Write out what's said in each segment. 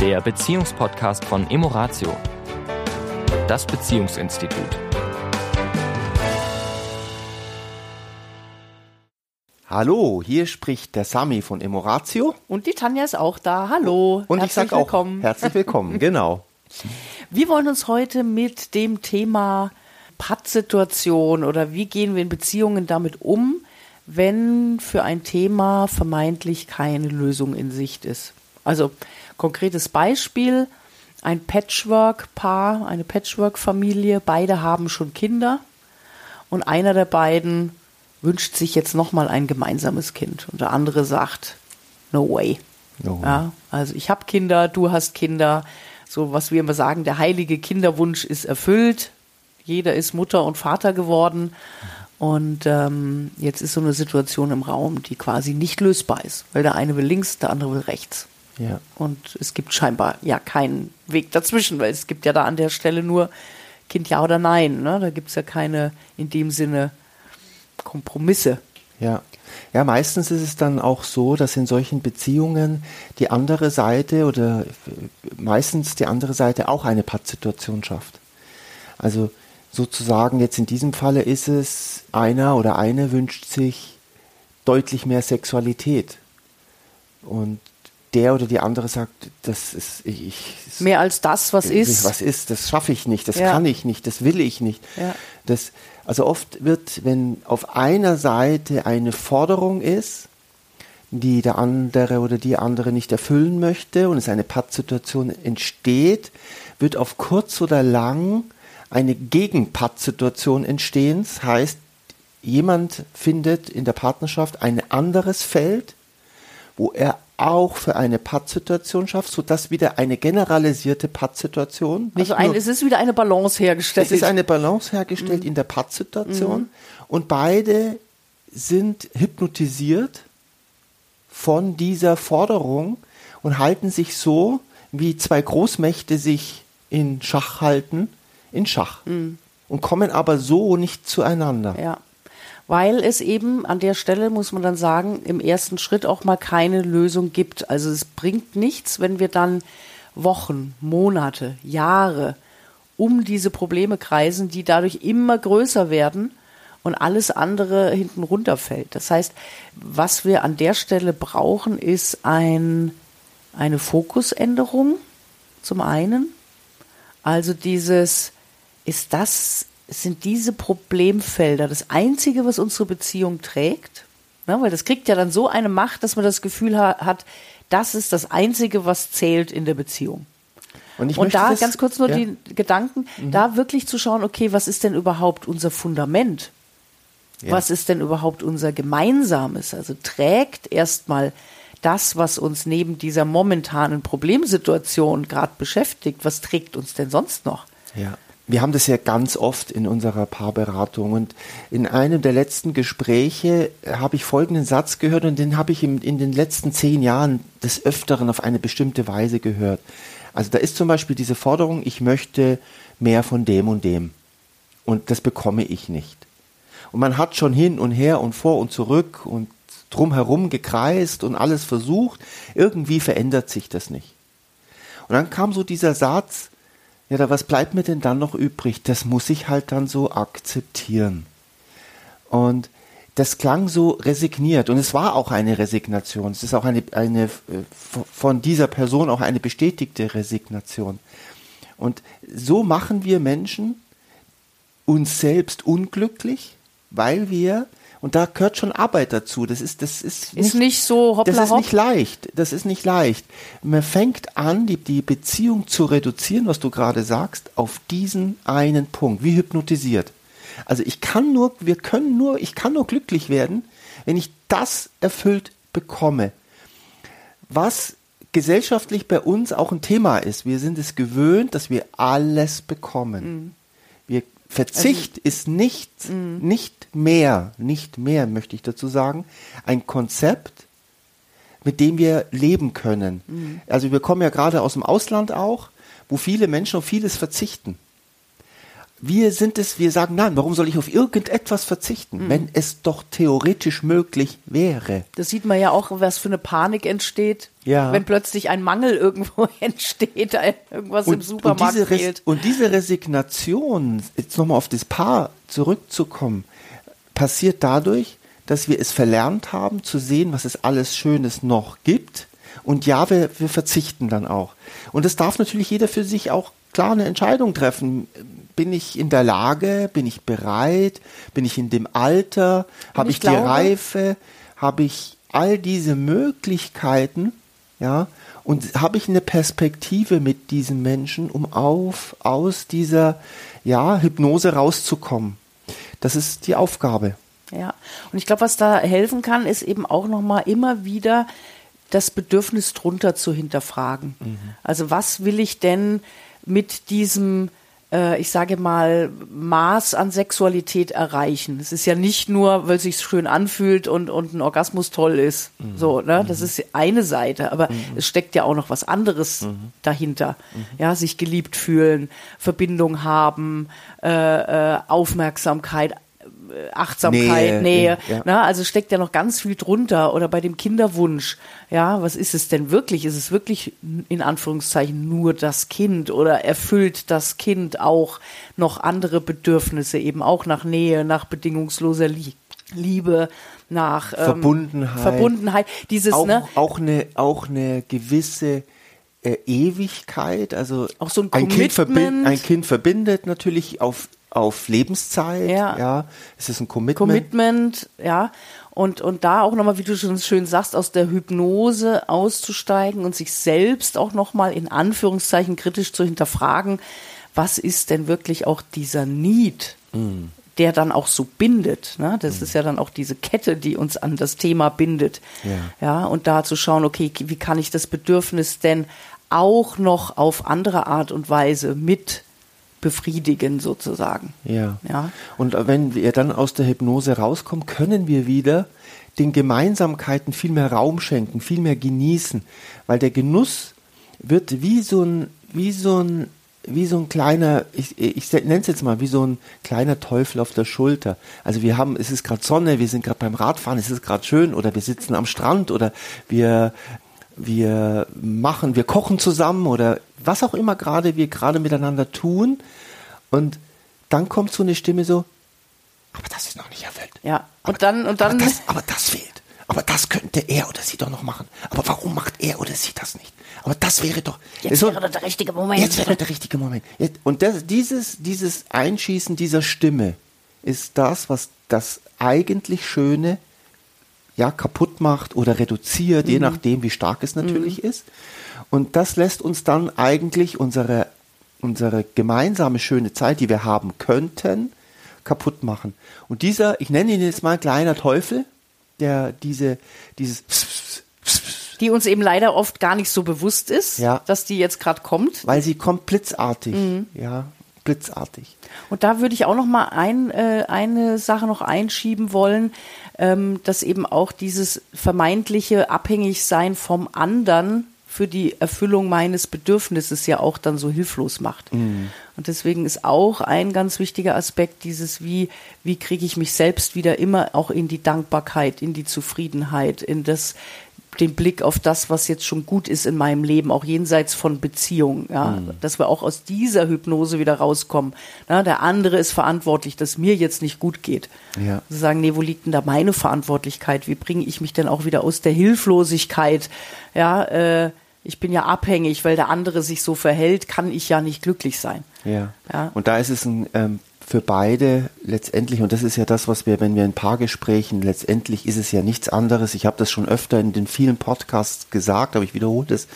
der Beziehungspodcast von Emoratio, das Beziehungsinstitut. Hallo, hier spricht der Sami von Emoratio. Und die Tanja ist auch da. Hallo. Und ich sage auch herzlich willkommen, genau. Wir wollen uns heute mit dem Thema Pattsituation oder wie gehen wir in Beziehungen damit um, wenn für ein Thema vermeintlich keine Lösung in Sicht ist. Also konkretes Beispiel, ein Patchwork-Paar, eine Patchwork-Familie, beide haben schon Kinder. Und einer der beiden wünscht sich jetzt nochmal ein gemeinsames Kind. Und der andere sagt, no way. No. Ja, also ich habe Kinder, du hast Kinder, so was wir immer sagen, der heilige Kinderwunsch ist erfüllt, jeder ist Mutter und Vater geworden. Und ähm, jetzt ist so eine Situation im Raum, die quasi nicht lösbar ist, weil der eine will links, der andere will rechts. Ja. Und es gibt scheinbar ja keinen Weg dazwischen, weil es gibt ja da an der Stelle nur Kind ja oder nein. Ne? Da gibt es ja keine in dem Sinne Kompromisse. Ja. Ja, meistens ist es dann auch so, dass in solchen Beziehungen die andere Seite oder meistens die andere Seite auch eine Pattsituation schafft. Also sozusagen jetzt in diesem Falle ist es, einer oder eine wünscht sich deutlich mehr Sexualität. Und der oder die andere sagt, das ist ich. Mehr als das, was ist. Was ist, das schaffe ich nicht, das ja. kann ich nicht, das will ich nicht. Ja. Das, also oft wird, wenn auf einer Seite eine Forderung ist, die der andere oder die andere nicht erfüllen möchte und es eine Pattsituation entsteht, wird auf kurz oder lang eine Gegenpattsituation entstehen. Das heißt, jemand findet in der Partnerschaft ein anderes Feld, wo er auch für eine Pattsituation schafft, sodass wieder eine generalisierte Pattsituation. Also ein, es ist wieder eine Balance hergestellt. Es ist eine Balance hergestellt mhm. in der Pattsituation mhm. und beide sind hypnotisiert von dieser Forderung und halten sich so, wie zwei Großmächte sich in Schach halten, in Schach. Mhm. Und kommen aber so nicht zueinander. Ja weil es eben an der Stelle, muss man dann sagen, im ersten Schritt auch mal keine Lösung gibt. Also es bringt nichts, wenn wir dann Wochen, Monate, Jahre um diese Probleme kreisen, die dadurch immer größer werden und alles andere hinten runterfällt. Das heißt, was wir an der Stelle brauchen, ist ein, eine Fokusänderung zum einen. Also dieses, ist das sind diese Problemfelder das Einzige, was unsere Beziehung trägt. Ne? Weil das kriegt ja dann so eine Macht, dass man das Gefühl ha hat, das ist das Einzige, was zählt in der Beziehung. Und, und da das, ganz kurz nur ja. die Gedanken, mhm. da wirklich zu schauen, okay, was ist denn überhaupt unser Fundament? Ja. Was ist denn überhaupt unser Gemeinsames? Also trägt erstmal das, was uns neben dieser momentanen Problemsituation gerade beschäftigt, was trägt uns denn sonst noch? Ja wir haben das ja ganz oft in unserer Paarberatung und in einem der letzten Gespräche habe ich folgenden Satz gehört und den habe ich in, in den letzten zehn Jahren des Öfteren auf eine bestimmte Weise gehört. Also da ist zum Beispiel diese Forderung, ich möchte mehr von dem und dem und das bekomme ich nicht. Und man hat schon hin und her und vor und zurück und drumherum gekreist und alles versucht, irgendwie verändert sich das nicht. Und dann kam so dieser Satz, ja, da was bleibt mir denn dann noch übrig? Das muss ich halt dann so akzeptieren. Und das klang so resigniert und es war auch eine Resignation. Es ist auch eine, eine von dieser Person auch eine bestätigte Resignation. Und so machen wir Menschen uns selbst unglücklich, weil wir und da gehört schon Arbeit dazu. Das ist, das ist, nicht, ist nicht so hoppla Das ist nicht leicht. Das ist nicht leicht. Man fängt an, die, die Beziehung zu reduzieren, was du gerade sagst, auf diesen einen Punkt. Wie hypnotisiert. Also ich kann nur, wir können nur, ich kann nur glücklich werden, wenn ich das erfüllt bekomme. Was gesellschaftlich bei uns auch ein Thema ist. Wir sind es gewöhnt, dass wir alles bekommen. Mhm. Wir Verzicht also, ist nicht, mh. nicht mehr, nicht mehr, möchte ich dazu sagen, ein Konzept, mit dem wir leben können. Mhm. Also wir kommen ja gerade aus dem Ausland auch, wo viele Menschen auf vieles verzichten. wir sind es, wir sagen, nein, warum soll ich auf irgendetwas verzichten, mhm. wenn es doch theoretisch möglich wäre? Das sieht man ja auch, was für eine Panik entsteht, ja. wenn plötzlich ein Mangel irgendwo entsteht, irgendwas und, im Supermarkt und fehlt. Und diese Resignation, jetzt nochmal auf das Paar zurückzukommen, passiert dadurch, dass wir es verlernt haben zu sehen, was es alles Schönes noch gibt. Und ja, wir, wir verzichten dann auch. Und das darf natürlich jeder für sich auch klar eine Entscheidung treffen. Bin ich in der Lage? Bin ich bereit? Bin ich in dem Alter? Habe ich, ich die Reife? Habe ich all diese Möglichkeiten? Ja, und habe ich eine Perspektive mit diesen Menschen, um auf aus dieser ja, Hypnose rauszukommen? Das ist die Aufgabe. Ja, und ich glaube, was da helfen kann, ist eben auch nochmal immer wieder das Bedürfnis drunter zu hinterfragen. Mhm. Also was will ich denn mit diesem, äh, ich sage mal, Maß an Sexualität erreichen. Es ist ja nicht nur, weil es sich schön anfühlt und, und ein Orgasmus toll ist. Mhm. So, ne? Das mhm. ist eine Seite, aber mhm. es steckt ja auch noch was anderes mhm. dahinter. Mhm. Ja, sich geliebt fühlen, Verbindung haben, äh, äh, Aufmerksamkeit, Achtsamkeit, Nähe, Nähe ja. ne? also steckt ja noch ganz viel drunter oder bei dem Kinderwunsch, ja, was ist es denn wirklich? Ist es wirklich in Anführungszeichen nur das Kind oder erfüllt das Kind auch noch andere Bedürfnisse, eben auch nach Nähe, nach bedingungsloser Liebe, nach ähm, Verbundenheit, Verbundenheit, dieses auch, ne auch eine auch eine gewisse äh, Ewigkeit, also auch so ein, ein Kind, ein kind verbindet natürlich auf auf Lebenszeit. Ja. ja. Es ist ein Commitment. Commitment, ja. Und, und da auch nochmal, wie du schon schön sagst, aus der Hypnose auszusteigen und sich selbst auch nochmal in Anführungszeichen kritisch zu hinterfragen, was ist denn wirklich auch dieser Need, mm. der dann auch so bindet. Ne? Das mm. ist ja dann auch diese Kette, die uns an das Thema bindet. Ja. ja. Und da zu schauen, okay, wie kann ich das Bedürfnis denn auch noch auf andere Art und Weise mit befriedigen sozusagen. Ja. ja. Und wenn wir dann aus der Hypnose rauskommen, können wir wieder den Gemeinsamkeiten viel mehr Raum schenken, viel mehr genießen, weil der Genuss wird wie so ein, wie so ein, wie so ein kleiner, ich, ich nenne es jetzt mal, wie so ein kleiner Teufel auf der Schulter. Also wir haben, es ist gerade Sonne, wir sind gerade beim Radfahren, es ist gerade schön oder wir sitzen am Strand oder wir wir machen, wir kochen zusammen oder was auch immer gerade wir gerade miteinander tun. Und dann kommt so eine Stimme so, aber das ist noch nicht erfüllt. Ja. Und aber, dann, und dann. Aber das, aber das fehlt. Aber das könnte er oder sie doch noch machen. Aber warum macht er oder sie das nicht? Aber das wäre doch. Jetzt wäre der richtige Moment. Jetzt wäre der richtige Moment. Und das, dieses, dieses Einschießen dieser Stimme ist das, was das eigentlich Schöne ja, kaputt macht oder reduziert, mhm. je nachdem, wie stark es natürlich mhm. ist. Und das lässt uns dann eigentlich unsere, unsere gemeinsame schöne Zeit, die wir haben könnten, kaputt machen. Und dieser, ich nenne ihn jetzt mal kleiner Teufel, der diese, dieses die uns eben leider oft gar nicht so bewusst ist, ja. dass die jetzt gerade kommt. Weil sie kommt blitzartig, mhm. ja, blitzartig. Und da würde ich auch noch mal ein, äh, eine Sache noch einschieben wollen, ähm, dass eben auch dieses vermeintliche Abhängigsein vom anderen für die Erfüllung meines Bedürfnisses ja auch dann so hilflos macht. Mhm. Und deswegen ist auch ein ganz wichtiger Aspekt dieses, wie, wie kriege ich mich selbst wieder immer auch in die Dankbarkeit, in die Zufriedenheit, in das, den Blick auf das, was jetzt schon gut ist in meinem Leben, auch jenseits von Beziehungen, ja, mhm. dass wir auch aus dieser Hypnose wieder rauskommen. Ja, der andere ist verantwortlich, dass mir jetzt nicht gut geht. Ja. Sie sagen, nee, wo liegt denn da meine Verantwortlichkeit? Wie bringe ich mich denn auch wieder aus der Hilflosigkeit? Ja, äh, ich bin ja abhängig, weil der andere sich so verhält, kann ich ja nicht glücklich sein. Ja. ja. Und da ist es ein ähm, für beide letztendlich, und das ist ja das, was wir, wenn wir in Paargesprächen, letztendlich ist es ja nichts anderes. Ich habe das schon öfter in den vielen Podcasts gesagt, aber ich wiederhole das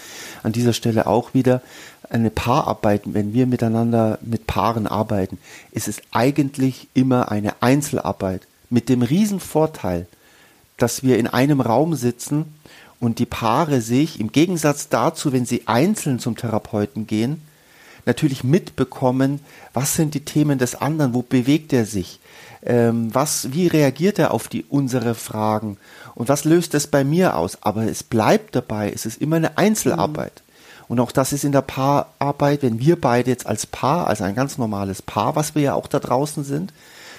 an dieser Stelle auch wieder. Eine Paararbeit, wenn wir miteinander mit Paaren arbeiten, ist es eigentlich immer eine Einzelarbeit mit dem Riesenvorteil, dass wir in einem Raum sitzen und die Paare sich im Gegensatz dazu, wenn sie einzeln zum Therapeuten gehen, natürlich mitbekommen, was sind die Themen des anderen, wo bewegt er sich, ähm, was, wie reagiert er auf die unsere Fragen und was löst es bei mir aus. Aber es bleibt dabei, es ist immer eine Einzelarbeit. Und auch das ist in der Paararbeit, wenn wir beide jetzt als Paar, also ein ganz normales Paar, was wir ja auch da draußen sind,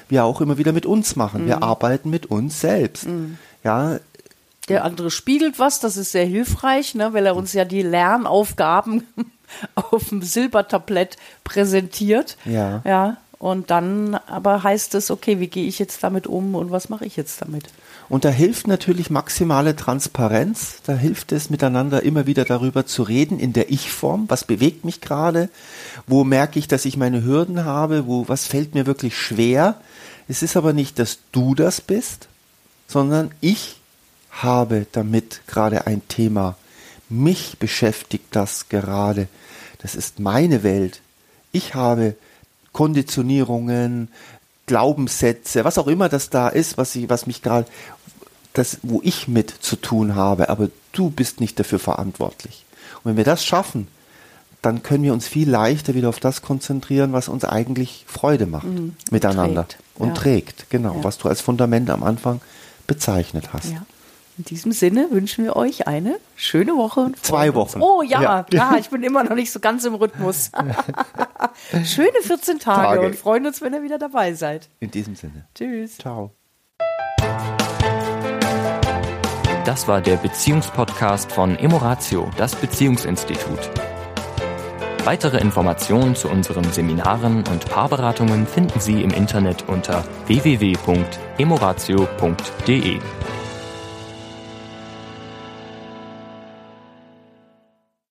wir auch immer wieder mit uns machen. Mhm. Wir arbeiten mit uns selbst. Mhm. Ja. Der andere spiegelt was, das ist sehr hilfreich, ne, weil er uns ja die Lernaufgaben auf dem Silbertablett präsentiert. Ja. Ja. Und dann aber heißt es, okay, wie gehe ich jetzt damit um und was mache ich jetzt damit? Und da hilft natürlich maximale Transparenz. Da hilft es miteinander immer wieder darüber zu reden in der Ich-Form. Was bewegt mich gerade? Wo merke ich, dass ich meine Hürden habe? Wo, was fällt mir wirklich schwer? Es ist aber nicht, dass du das bist, sondern ich habe damit gerade ein Thema. Mich beschäftigt das gerade. Das ist meine Welt. Ich habe Konditionierungen, Glaubenssätze, was auch immer das da ist, was, ich, was mich gerade, das, wo ich mit zu tun habe, aber du bist nicht dafür verantwortlich. Und wenn wir das schaffen, dann können wir uns viel leichter wieder auf das konzentrieren, was uns eigentlich Freude macht mhm. miteinander trägt. und ja. trägt. Genau, ja. was du als Fundament am Anfang bezeichnet hast. Ja. In diesem Sinne wünschen wir euch eine schöne Woche. Zwei Wochen. Oh ja, ja, ja, ich bin immer noch nicht so ganz im Rhythmus. Schöne 14 Tage, Tage, und freuen uns, wenn ihr wieder dabei seid. In diesem Sinne. Tschüss. Ciao. Das war der Beziehungspodcast von Emoratio, das Beziehungsinstitut. Weitere Informationen zu unseren Seminaren und Paarberatungen finden Sie im Internet unter www.emoratio.de.